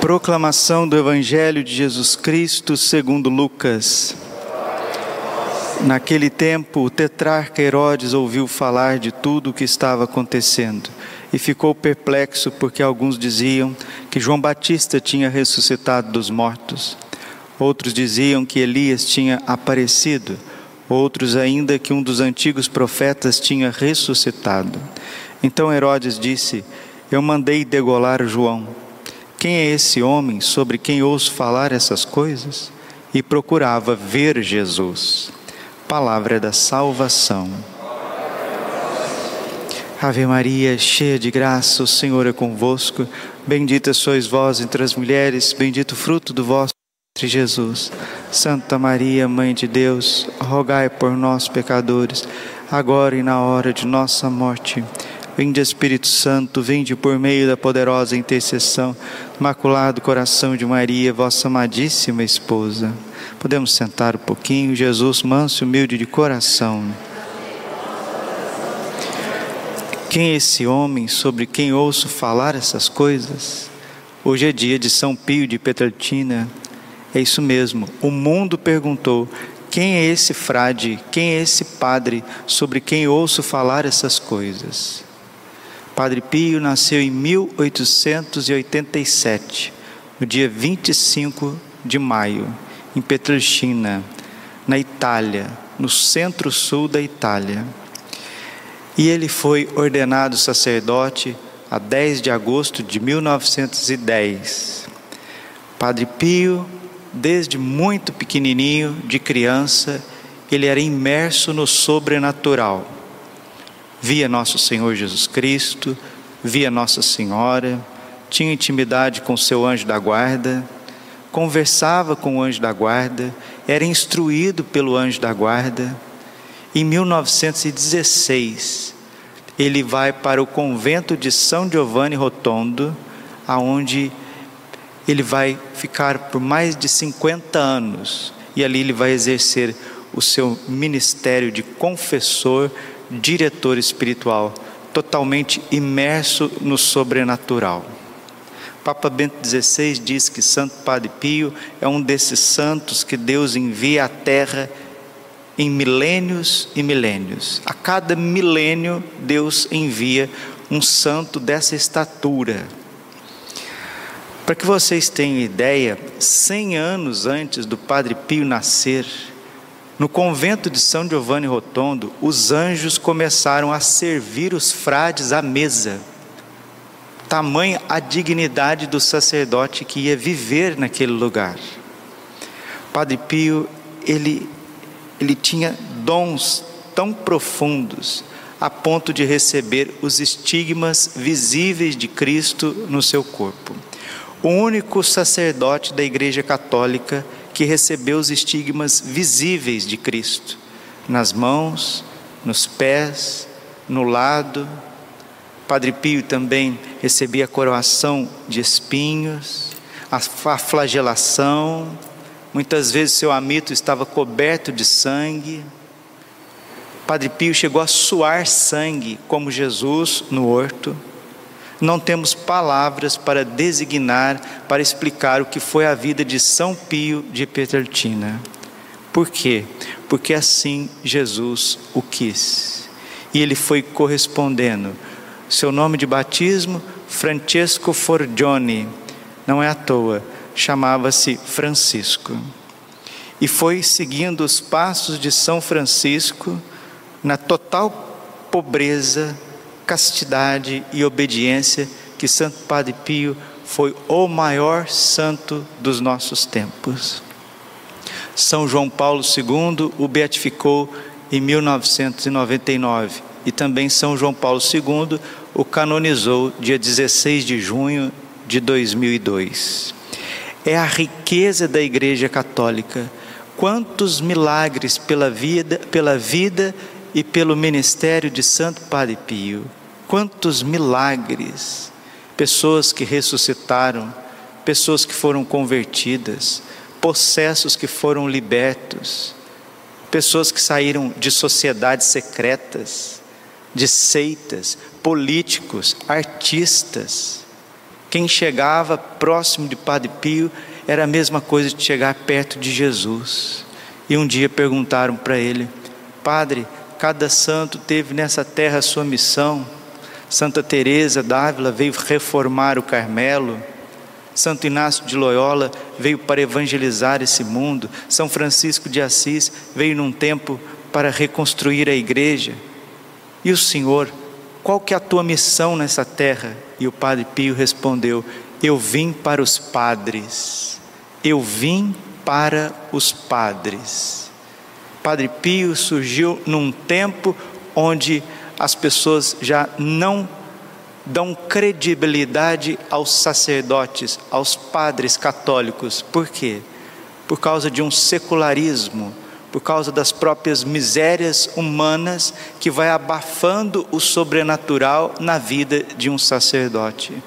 Proclamação do Evangelho de Jesus Cristo segundo Lucas. Naquele tempo, o tetrarca Herodes ouviu falar de tudo o que estava acontecendo e ficou perplexo porque alguns diziam que João Batista tinha ressuscitado dos mortos. Outros diziam que Elias tinha aparecido, outros ainda que um dos antigos profetas tinha ressuscitado. Então Herodes disse: eu mandei degolar João. Quem é esse homem sobre quem ouço falar essas coisas? E procurava ver Jesus. Palavra da salvação. Ave Maria, cheia de graça, o Senhor é convosco. Bendita sois vós entre as mulheres, bendito o fruto do vosso ventre, Jesus. Santa Maria, Mãe de Deus, rogai por nós, pecadores, agora e na hora de nossa morte. Vinde Espírito Santo, vinde por meio da poderosa intercessão, Imaculado Coração de Maria, vossa amadíssima esposa. Podemos sentar um pouquinho, Jesus, manso e humilde de coração. Quem é esse homem sobre quem ouço falar essas coisas? Hoje é dia de São Pio de Petraltina. É isso mesmo, o mundo perguntou: quem é esse frade, quem é esse padre sobre quem ouço falar essas coisas? Padre Pio nasceu em 1887, no dia 25 de maio, em Petrolcina, na Itália, no centro-sul da Itália. E ele foi ordenado sacerdote a 10 de agosto de 1910. Padre Pio, desde muito pequenininho, de criança, ele era imerso no sobrenatural via nosso Senhor Jesus Cristo, via Nossa Senhora, tinha intimidade com seu anjo da guarda, conversava com o anjo da guarda, era instruído pelo anjo da guarda. Em 1916, ele vai para o convento de São Giovanni Rotondo, aonde ele vai ficar por mais de 50 anos e ali ele vai exercer o seu ministério de confessor diretor espiritual, totalmente imerso no sobrenatural. Papa Bento XVI diz que Santo Padre Pio é um desses santos que Deus envia à Terra em milênios e milênios. A cada milênio, Deus envia um santo dessa estatura. Para que vocês tenham ideia, 100 anos antes do Padre Pio nascer, no convento de São Giovanni Rotondo, os anjos começaram a servir os frades à mesa. Tamanha a dignidade do sacerdote que ia viver naquele lugar. Padre Pio, ele, ele tinha dons tão profundos a ponto de receber os estigmas visíveis de Cristo no seu corpo. O único sacerdote da Igreja Católica que recebeu os estigmas visíveis de Cristo, nas mãos, nos pés, no lado. Padre Pio também recebia a coroação de espinhos, a flagelação, muitas vezes seu amito estava coberto de sangue. Padre Pio chegou a suar sangue, como Jesus no horto não temos palavras para designar, para explicar o que foi a vida de São Pio de Petraltina. Por quê? Porque assim Jesus o quis. E ele foi correspondendo. Seu nome de batismo, Francesco Forgione, não é à toa, chamava-se Francisco. E foi seguindo os passos de São Francisco na total pobreza castidade e obediência que Santo Padre Pio foi o maior santo dos nossos tempos. São João Paulo II o beatificou em 1999 e também São João Paulo II o canonizou dia 16 de junho de 2002. É a riqueza da Igreja Católica. Quantos milagres pela vida, pela vida e pelo ministério de Santo Padre Pio. Quantos milagres! Pessoas que ressuscitaram, pessoas que foram convertidas, possessos que foram libertos, pessoas que saíram de sociedades secretas, de seitas, políticos, artistas. Quem chegava próximo de Padre Pio era a mesma coisa de chegar perto de Jesus. E um dia perguntaram para ele: Padre, cada santo teve nessa terra sua missão. Santa Teresa d'Ávila veio reformar o Carmelo. Santo Inácio de Loyola veio para evangelizar esse mundo. São Francisco de Assis veio num tempo para reconstruir a igreja. E o Senhor, qual que é a tua missão nessa terra? E o Padre Pio respondeu: Eu vim para os padres. Eu vim para os padres. Padre Pio surgiu num tempo onde as pessoas já não dão credibilidade aos sacerdotes, aos padres católicos. Por quê? Por causa de um secularismo, por causa das próprias misérias humanas que vai abafando o sobrenatural na vida de um sacerdote.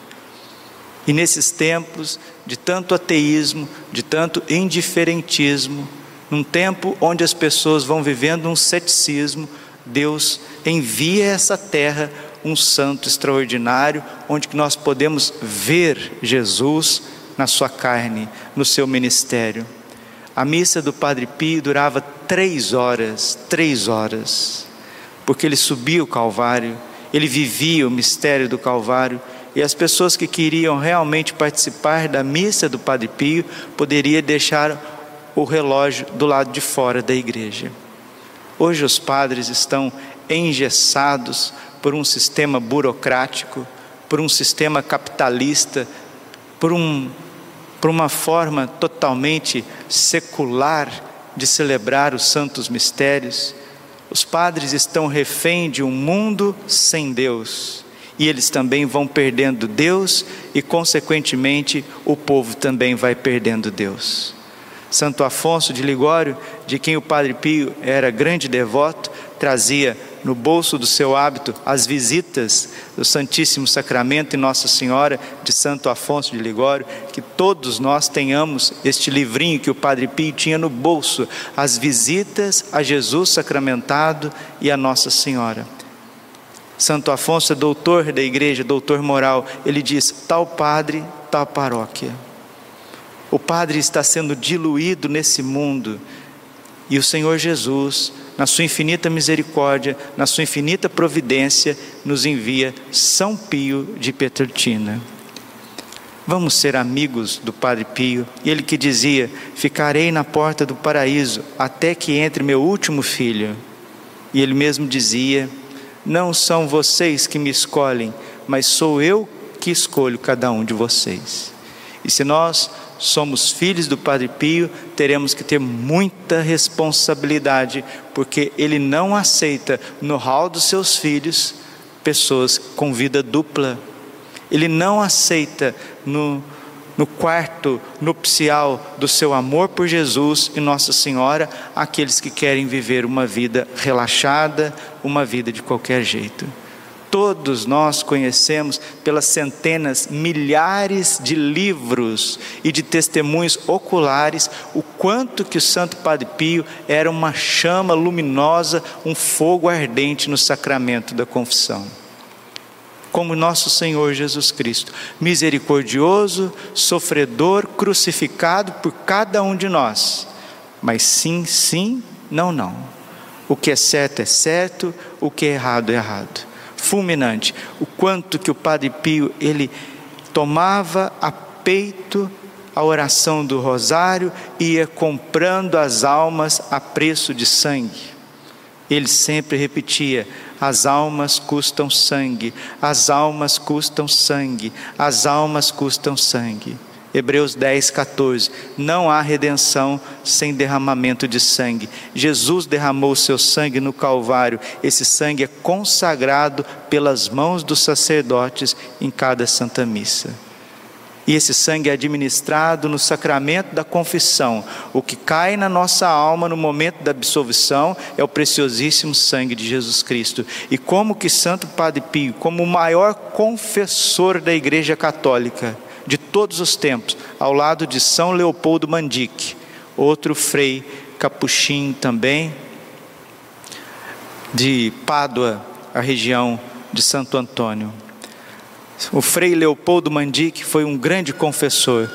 E nesses tempos de tanto ateísmo, de tanto indiferentismo, num tempo onde as pessoas vão vivendo um ceticismo, Deus envia essa terra um santo extraordinário, onde nós podemos ver Jesus na sua carne, no seu ministério. A missa do Padre Pio durava três horas, três horas, porque ele subia o Calvário, ele vivia o mistério do Calvário, e as pessoas que queriam realmente participar da missa do Padre Pio poderiam deixar o relógio do lado de fora da igreja. Hoje os padres estão engessados por um sistema burocrático, por um sistema capitalista, por, um, por uma forma totalmente secular de celebrar os santos mistérios. Os padres estão refém de um mundo sem Deus. E eles também vão perdendo Deus, e, consequentemente, o povo também vai perdendo Deus. Santo Afonso de Ligório, de quem o Padre Pio era grande devoto, trazia no bolso do seu hábito as visitas do Santíssimo Sacramento e Nossa Senhora de Santo Afonso de Ligório, que todos nós tenhamos este livrinho que o Padre Pio tinha no bolso, as visitas a Jesus sacramentado e a Nossa Senhora. Santo Afonso é doutor da igreja, doutor moral. Ele diz: tal padre, tal paróquia. O Padre está sendo diluído nesse mundo e o Senhor Jesus, na sua infinita misericórdia, na sua infinita providência, nos envia São Pio de Petrolina. Vamos ser amigos do Padre Pio. Ele que dizia: Ficarei na porta do paraíso até que entre meu último filho. E ele mesmo dizia: Não são vocês que me escolhem, mas sou eu que escolho cada um de vocês. E se nós somos filhos do Padre Pio, teremos que ter muita responsabilidade, porque ele não aceita no hall dos seus filhos pessoas com vida dupla. Ele não aceita no, no quarto nupcial do seu amor por Jesus e Nossa Senhora aqueles que querem viver uma vida relaxada, uma vida de qualquer jeito todos nós conhecemos pelas centenas, milhares de livros e de testemunhos oculares o quanto que o Santo Padre Pio era uma chama luminosa, um fogo ardente no sacramento da confissão. Como nosso Senhor Jesus Cristo, misericordioso, sofredor, crucificado por cada um de nós, mas sim, sim, não, não. O que é certo é certo, o que é errado é errado fulminante, o quanto que o Padre Pio ele tomava a peito a oração do rosário e ia comprando as almas a preço de sangue. Ele sempre repetia: as almas custam sangue, as almas custam sangue, as almas custam sangue. Hebreus 10, 14. Não há redenção sem derramamento de sangue. Jesus derramou o seu sangue no Calvário. Esse sangue é consagrado pelas mãos dos sacerdotes em cada Santa Missa. E esse sangue é administrado no sacramento da confissão. O que cai na nossa alma no momento da absolvição é o preciosíssimo sangue de Jesus Cristo. E como que Santo Padre Pio, como o maior confessor da Igreja Católica, de todos os tempos, ao lado de São Leopoldo Mandique, outro frei capuchinho também, de Pádua, a região de Santo Antônio. O Frei Leopoldo Mandic foi um grande confessor.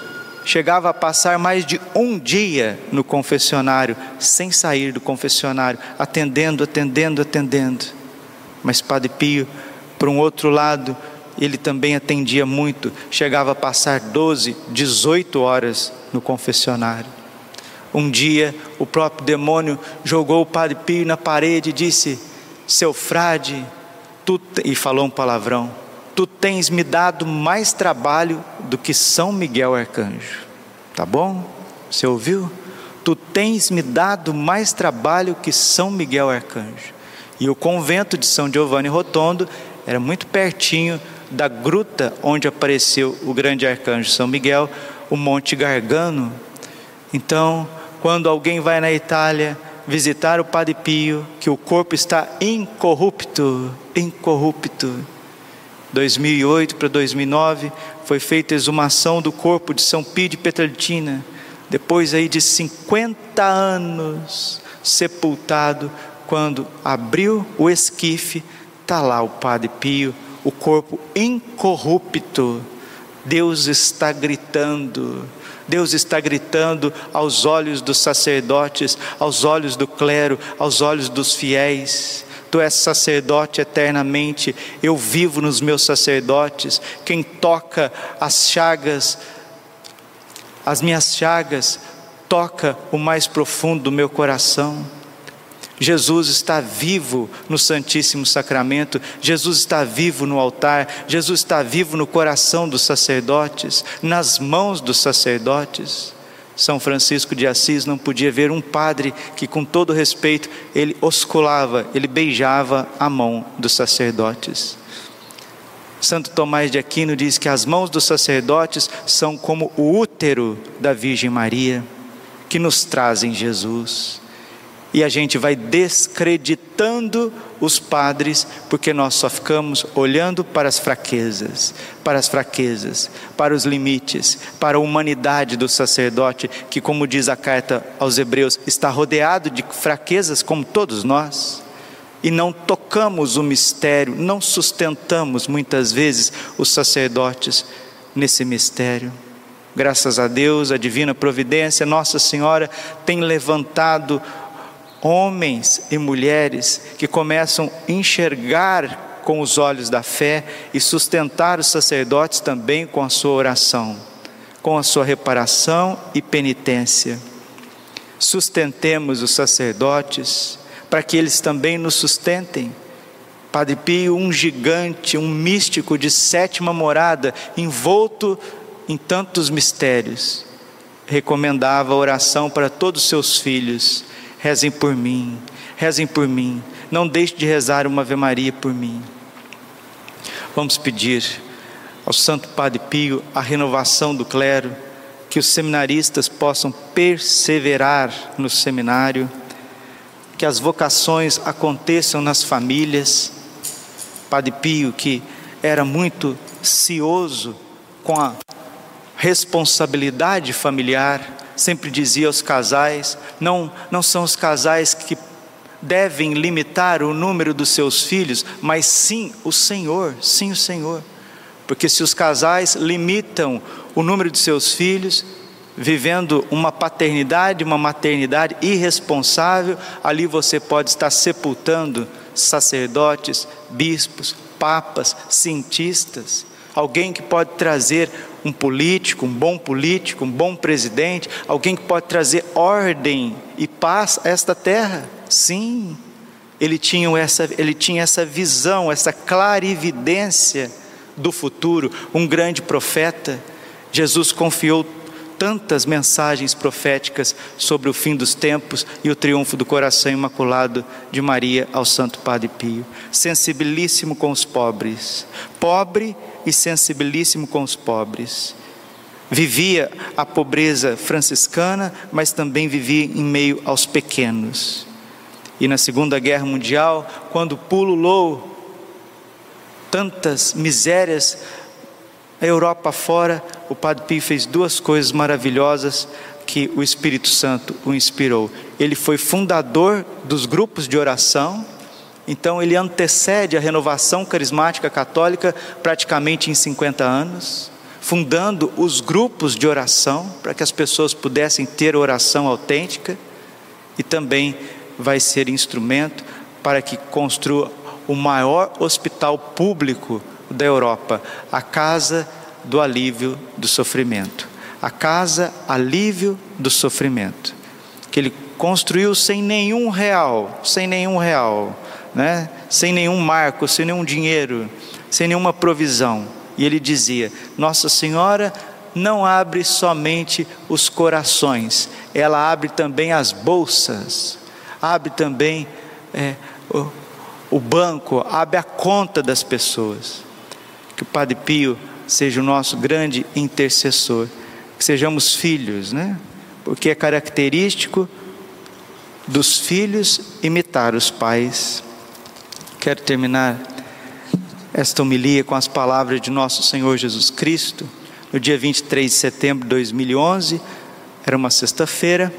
Chegava a passar mais de um dia no confessionário, sem sair do confessionário, atendendo, atendendo, atendendo. Mas Padre Pio, por um outro lado, ele também atendia muito, chegava a passar 12, 18 horas no confessionário. Um dia, o próprio demônio jogou o Padre Pio na parede e disse: Seu frade, tu e falou um palavrão tu tens me dado mais trabalho do que São Miguel Arcanjo. Tá bom? Você ouviu? Tu tens me dado mais trabalho que São Miguel Arcanjo. E o convento de São Giovanni Rotondo era muito pertinho da gruta onde apareceu o grande arcanjo São Miguel, o Monte Gargano. Então, quando alguém vai na Itália visitar o Padre Pio, que o corpo está incorrupto, incorrupto, 2008 para 2009 foi feita a exumação do corpo de São Pio de Petraltina, depois aí de 50 anos sepultado, quando abriu o esquife, está lá o Padre Pio, o corpo incorrupto. Deus está gritando, Deus está gritando aos olhos dos sacerdotes, aos olhos do clero, aos olhos dos fiéis. Tu és sacerdote eternamente, eu vivo nos meus sacerdotes. Quem toca as chagas, as minhas chagas, toca o mais profundo do meu coração. Jesus está vivo no Santíssimo Sacramento, Jesus está vivo no altar, Jesus está vivo no coração dos sacerdotes, nas mãos dos sacerdotes. São Francisco de Assis não podia ver um padre que, com todo respeito, ele osculava, ele beijava a mão dos sacerdotes. Santo Tomás de Aquino diz que as mãos dos sacerdotes são como o útero da Virgem Maria, que nos trazem Jesus e a gente vai descreditando os padres, porque nós só ficamos olhando para as fraquezas, para as fraquezas, para os limites, para a humanidade do sacerdote, que, como diz a carta aos Hebreus, está rodeado de fraquezas como todos nós. E não tocamos o mistério, não sustentamos muitas vezes os sacerdotes nesse mistério. Graças a Deus, a divina providência, Nossa Senhora tem levantado homens e mulheres que começam a enxergar com os olhos da fé e sustentar os sacerdotes também com a sua oração, com a sua reparação e penitência. Sustentemos os sacerdotes para que eles também nos sustentem. Padre Pio, um gigante, um místico de sétima morada, envolto em tantos mistérios, recomendava a oração para todos os seus filhos rezem por mim, rezem por mim, não deixe de rezar uma Ave Maria por mim. Vamos pedir ao Santo Padre Pio a renovação do clero, que os seminaristas possam perseverar no seminário, que as vocações aconteçam nas famílias. Padre Pio, que era muito cioso com a responsabilidade familiar, sempre dizia aos casais: não, não são os casais que devem limitar o número dos seus filhos, mas sim o Senhor, sim o Senhor. Porque se os casais limitam o número de seus filhos, vivendo uma paternidade, uma maternidade irresponsável, ali você pode estar sepultando sacerdotes, bispos, papas, cientistas, alguém que pode trazer um político, um bom político, um bom presidente, alguém que pode trazer ordem e paz a esta terra. Sim, ele tinha essa, ele tinha essa visão, essa clarividência do futuro, um grande profeta. Jesus confiou tantas mensagens proféticas sobre o fim dos tempos e o triunfo do coração imaculado de Maria ao Santo Padre Pio. Sensibilíssimo com os pobres, pobre e sensibilíssimo com os pobres. Vivia a pobreza franciscana, mas também vivia em meio aos pequenos. E na Segunda Guerra Mundial, quando pululou tantas misérias a Europa fora, o Padre Pio fez duas coisas maravilhosas que o Espírito Santo o inspirou. Ele foi fundador dos grupos de oração Então ele antecede a renovação carismática católica praticamente em 50 anos, fundando os grupos de oração para que as pessoas pudessem ter oração autêntica e também vai ser instrumento para que construa o maior hospital público da Europa, a Casa do Alívio do Sofrimento. A Casa Alívio do Sofrimento, que ele construiu sem nenhum real, sem nenhum real, né? sem nenhum marco, sem nenhum dinheiro, sem nenhuma provisão. E ele dizia: Nossa Senhora não abre somente os corações, ela abre também as bolsas, abre também é, o, o banco, abre a conta das pessoas. Que o Padre Pio seja o nosso grande intercessor, que sejamos filhos, né? Porque é característico dos filhos imitar os pais. Quero terminar esta homilia com as palavras de nosso Senhor Jesus Cristo, no dia 23 de setembro de 2011, era uma sexta-feira,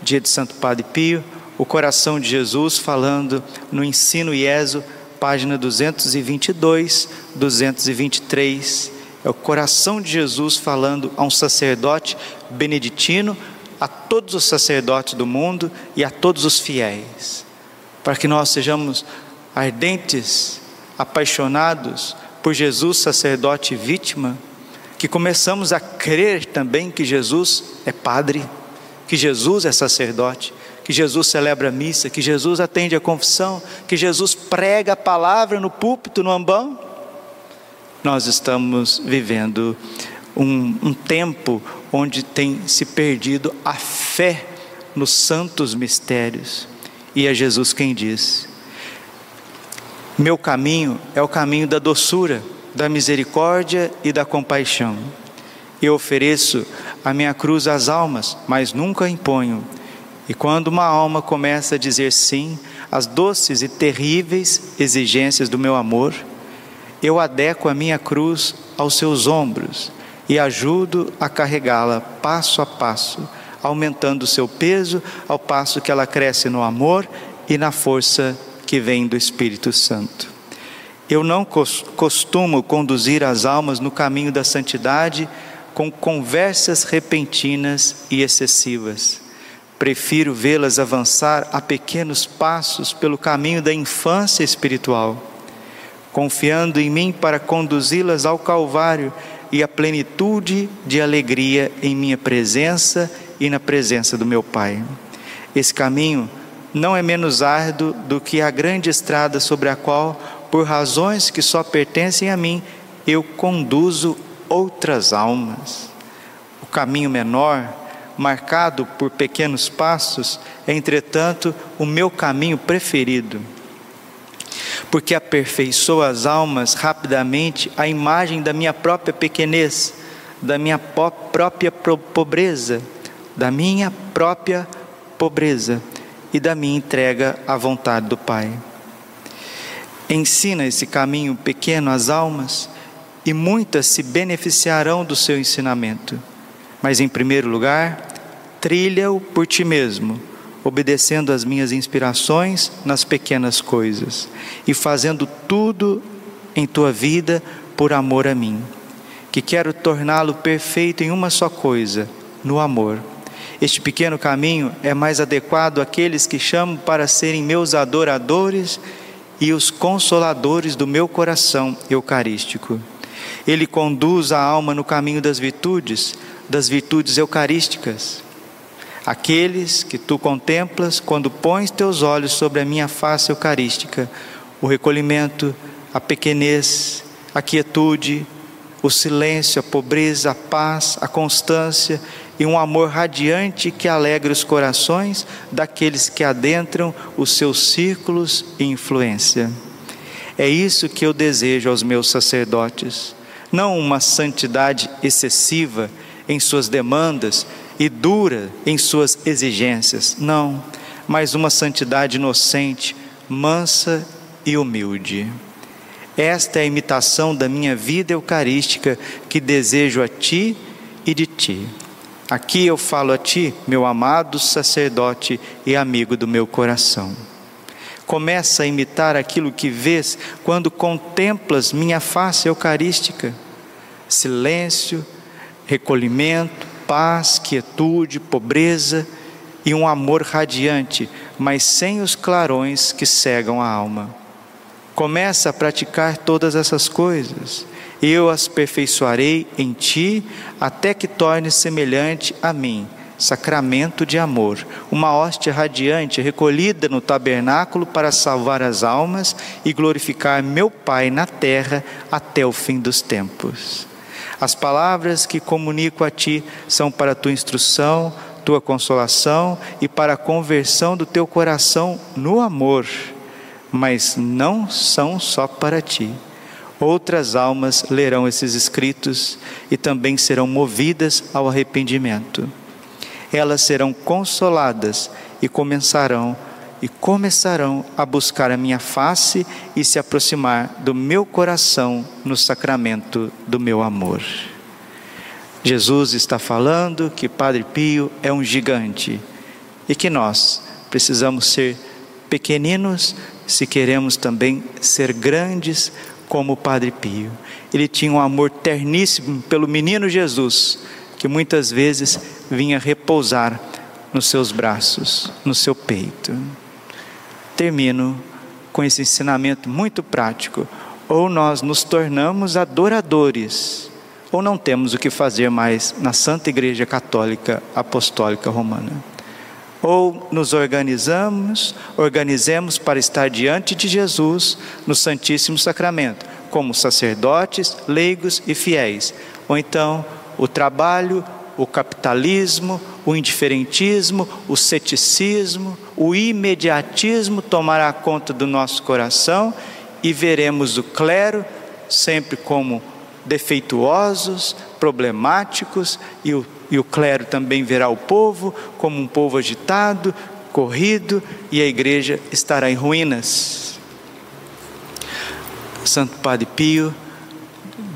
dia de Santo Padre Pio, o coração de Jesus falando no ensino IESO, página 222, 223. É o coração de Jesus falando a um sacerdote beneditino, a todos os sacerdotes do mundo e a todos os fiéis, para que nós sejamos ardentes, apaixonados por Jesus, sacerdote e vítima, que começamos a crer também que Jesus é Padre, que Jesus é sacerdote, que Jesus celebra a missa, que Jesus atende a confissão, que Jesus prega a palavra no púlpito, no ambão, nós estamos vivendo um, um tempo onde tem se perdido a fé nos santos mistérios. E é Jesus quem diz: Meu caminho é o caminho da doçura, da misericórdia e da compaixão. Eu ofereço a minha cruz às almas, mas nunca imponho e quando uma alma começa a dizer sim às doces e terríveis exigências do meu amor, eu adequo a minha cruz aos seus ombros e ajudo a carregá-la passo a passo, aumentando o seu peso ao passo que ela cresce no amor e na força que vem do Espírito Santo. Eu não costumo conduzir as almas no caminho da santidade com conversas repentinas e excessivas Prefiro vê-las avançar a pequenos passos pelo caminho da infância espiritual, confiando em mim para conduzi-las ao Calvário e à plenitude de alegria em minha presença e na presença do meu Pai. Esse caminho não é menos árduo do que a grande estrada sobre a qual, por razões que só pertencem a mim, eu conduzo outras almas. O caminho menor marcado por pequenos passos, é, entretanto, o meu caminho preferido, porque aperfeiçoa as almas rapidamente a imagem da minha própria pequenez, da minha própria pobreza, da minha própria pobreza e da minha entrega à vontade do Pai. Ensina esse caminho pequeno às almas e muitas se beneficiarão do seu ensinamento. Mas, em primeiro lugar, trilha-o por ti mesmo, obedecendo às minhas inspirações nas pequenas coisas e fazendo tudo em tua vida por amor a mim, que quero torná-lo perfeito em uma só coisa, no amor. Este pequeno caminho é mais adequado àqueles que chamo para serem meus adoradores e os consoladores do meu coração eucarístico. Ele conduz a alma no caminho das virtudes, das virtudes eucarísticas aqueles que tu contemplas quando pões teus olhos sobre a minha face eucarística, o recolhimento, a pequenez, a quietude, o silêncio, a pobreza, a paz, a constância e um amor radiante que alegra os corações daqueles que adentram os seus círculos e influência. É isso que eu desejo aos meus sacerdotes, não uma santidade excessiva em suas demandas e dura em suas exigências, não, mas uma santidade inocente, mansa e humilde. Esta é a imitação da minha vida eucarística que desejo a ti e de ti. Aqui eu falo a ti, meu amado sacerdote e amigo do meu coração. Começa a imitar aquilo que vês quando contemplas minha face eucarística. Silêncio, recolhimento, paz, quietude, pobreza e um amor radiante, mas sem os clarões que cegam a alma. Começa a praticar todas essas coisas. Eu as aperfeiçoarei em ti até que tornes semelhante a mim sacramento de amor, uma hóstia radiante recolhida no tabernáculo para salvar as almas e glorificar meu Pai na terra até o fim dos tempos. As palavras que comunico a ti são para tua instrução, tua consolação e para a conversão do teu coração no amor, mas não são só para ti. Outras almas lerão esses escritos e também serão movidas ao arrependimento elas serão consoladas e começarão e começarão a buscar a minha face e se aproximar do meu coração no sacramento do meu amor. Jesus está falando que Padre Pio é um gigante e que nós precisamos ser pequeninos se queremos também ser grandes como o Padre Pio. Ele tinha um amor terníssimo pelo menino Jesus, que muitas vezes vinha repousar nos seus braços, no seu peito. Termino com esse ensinamento muito prático. Ou nós nos tornamos adoradores, ou não temos o que fazer mais na Santa Igreja Católica Apostólica Romana. Ou nos organizamos, organizemos para estar diante de Jesus no Santíssimo Sacramento, como sacerdotes, leigos e fiéis. Ou então o trabalho, o capitalismo, o indiferentismo, o ceticismo, o imediatismo tomará conta do nosso coração e veremos o clero sempre como defeituosos, problemáticos, e o, e o clero também verá o povo como um povo agitado, corrido, e a igreja estará em ruínas. Santo Padre Pio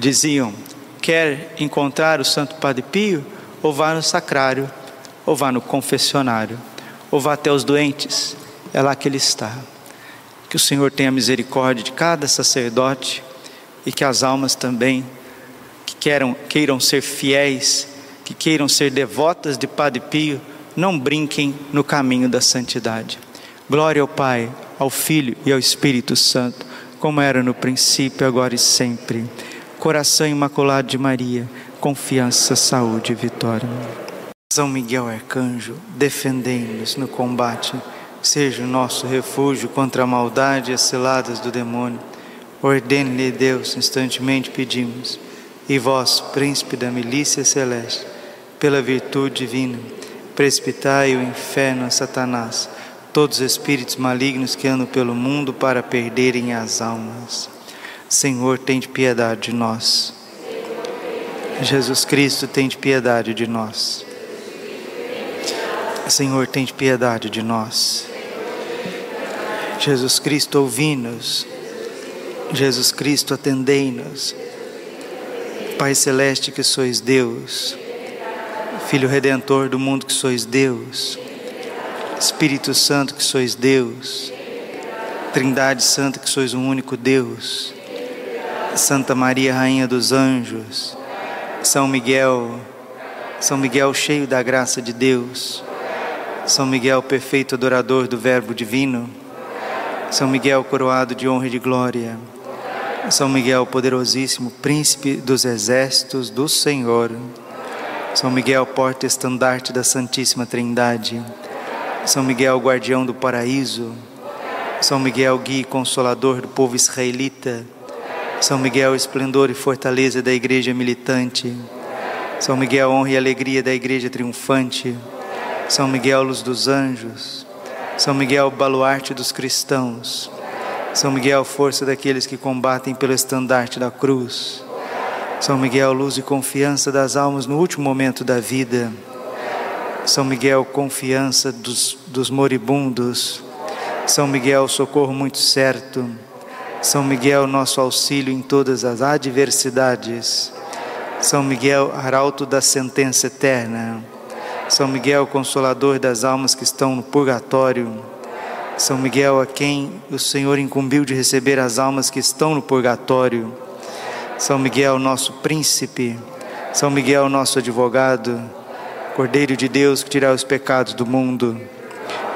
diziam: quer encontrar o Santo Padre Pio, ou vá no sacrário, ou vá no confessionário, ou vá até os doentes, é lá que ele está. Que o Senhor tenha misericórdia de cada sacerdote e que as almas também que queiram, queiram ser fiéis, que queiram ser devotas de Padre Pio, não brinquem no caminho da santidade. Glória ao Pai, ao Filho e ao Espírito Santo, como era no princípio, agora e sempre coração imaculado de Maria, confiança, saúde e vitória. São Miguel Arcanjo, defendei-nos no combate, seja o nosso refúgio contra a maldade e as ciladas do demônio. Ordene-lhe Deus, instantemente pedimos. E vós, príncipe da milícia celeste, pela virtude divina, precipitai o inferno a Satanás, todos os espíritos malignos que andam pelo mundo para perderem as almas. Senhor, tem de piedade de nós. Jesus Cristo, tem de piedade de nós. Senhor, tem de piedade de nós. Jesus Cristo, ouvi-nos. Jesus Cristo, atendei-nos. Pai Celeste, que sois Deus. Filho Redentor do mundo, que sois Deus. Espírito Santo, que sois Deus. Trindade Santa, que sois um único Deus. Santa Maria, Rainha dos Anjos, São Miguel, São Miguel cheio da graça de Deus, São Miguel perfeito adorador do Verbo divino, São Miguel coroado de honra e de glória, São Miguel poderosíssimo, príncipe dos exércitos do Senhor, São Miguel porta estandarte da Santíssima Trindade, São Miguel guardião do paraíso, São Miguel guia e consolador do povo israelita, são Miguel, esplendor e fortaleza da igreja militante. São Miguel, honra e alegria da igreja triunfante. São Miguel, luz dos anjos. São Miguel, baluarte dos cristãos. São Miguel, força daqueles que combatem pelo estandarte da cruz. São Miguel, luz e confiança das almas no último momento da vida. São Miguel, confiança dos, dos moribundos. São Miguel, socorro muito certo. São Miguel, nosso auxílio em todas as adversidades. São Miguel, arauto da sentença eterna. São Miguel, consolador das almas que estão no purgatório. São Miguel, a quem o Senhor incumbiu de receber as almas que estão no purgatório. São Miguel, nosso príncipe. São Miguel, nosso advogado. Cordeiro de Deus que tirar os pecados do mundo.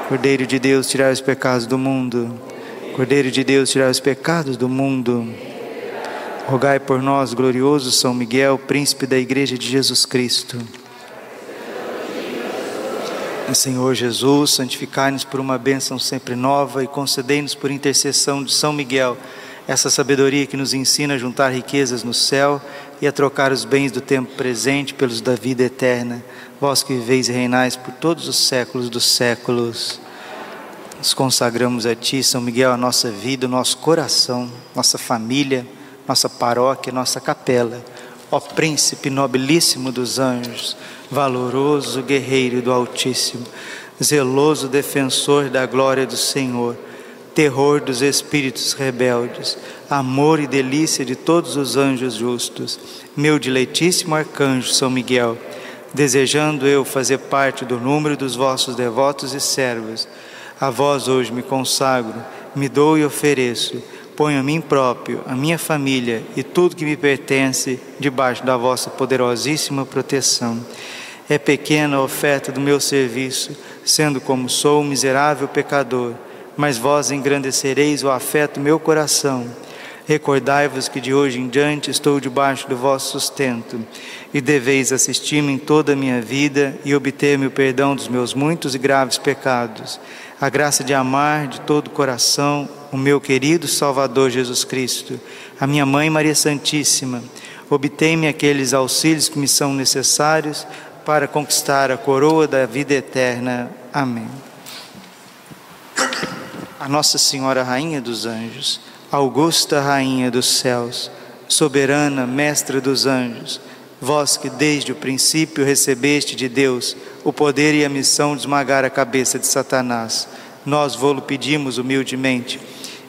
Cordeiro de Deus, tirar os pecados do mundo. Cordeiro de Deus, tirar os pecados do mundo. Rogai por nós, glorioso São Miguel, príncipe da Igreja de Jesus Cristo. Senhor Jesus, santificai-nos por uma bênção sempre nova e concedei-nos por intercessão de São Miguel essa sabedoria que nos ensina a juntar riquezas no céu e a trocar os bens do tempo presente pelos da vida eterna. Vós que viveis e reinais por todos os séculos dos séculos. Nos consagramos a Ti, São Miguel, a nossa vida, o nosso coração, nossa família, nossa paróquia, nossa capela. Ó Príncipe nobilíssimo dos anjos, valoroso guerreiro do Altíssimo, zeloso defensor da glória do Senhor, terror dos espíritos rebeldes, amor e delícia de todos os anjos justos, meu diletíssimo arcanjo São Miguel, desejando eu fazer parte do número dos vossos devotos e servos, a vós hoje me consagro, me dou e ofereço, ponho a mim próprio, a minha família e tudo que me pertence debaixo da vossa poderosíssima proteção. É pequena a oferta do meu serviço, sendo como sou um miserável pecador, mas vós engrandecereis o afeto meu coração. Recordai-vos que de hoje em diante estou debaixo do vosso sustento, e deveis assistir-me em toda a minha vida e obter-me o perdão dos meus muitos e graves pecados, a graça de amar de todo o coração o meu querido Salvador Jesus Cristo, a minha Mãe Maria Santíssima. Obtei-me aqueles auxílios que me são necessários para conquistar a coroa da vida eterna. Amém. A Nossa Senhora Rainha dos Anjos, Augusta Rainha dos Céus, soberana Mestra dos Anjos, vós que desde o princípio recebeste de Deus o poder e a missão de esmagar a cabeça de Satanás, nós vô-lo pedimos humildemente.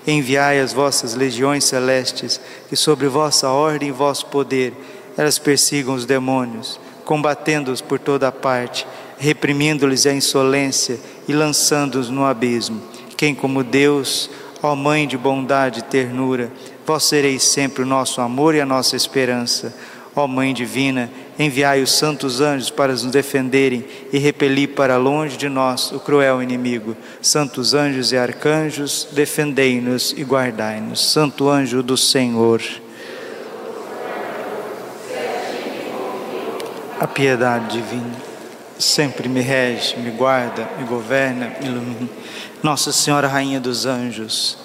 Enviai as vossas legiões celestes, que sobre vossa ordem e vosso poder elas persigam os demônios combatendo-os por toda parte, reprimindo-lhes a insolência e lançando-os no abismo. Quem como Deus, ó Mãe de bondade e ternura, vós sereis sempre o nosso amor e a nossa esperança. Ó Mãe divina, enviai os santos anjos para nos defenderem e repelir para longe de nós o cruel inimigo. Santos anjos e arcanjos, defendei-nos e guardai-nos. Santo anjo do Senhor. A piedade divina sempre me rege, me guarda, me governa, me ilumina. Nossa Senhora, Rainha dos Anjos,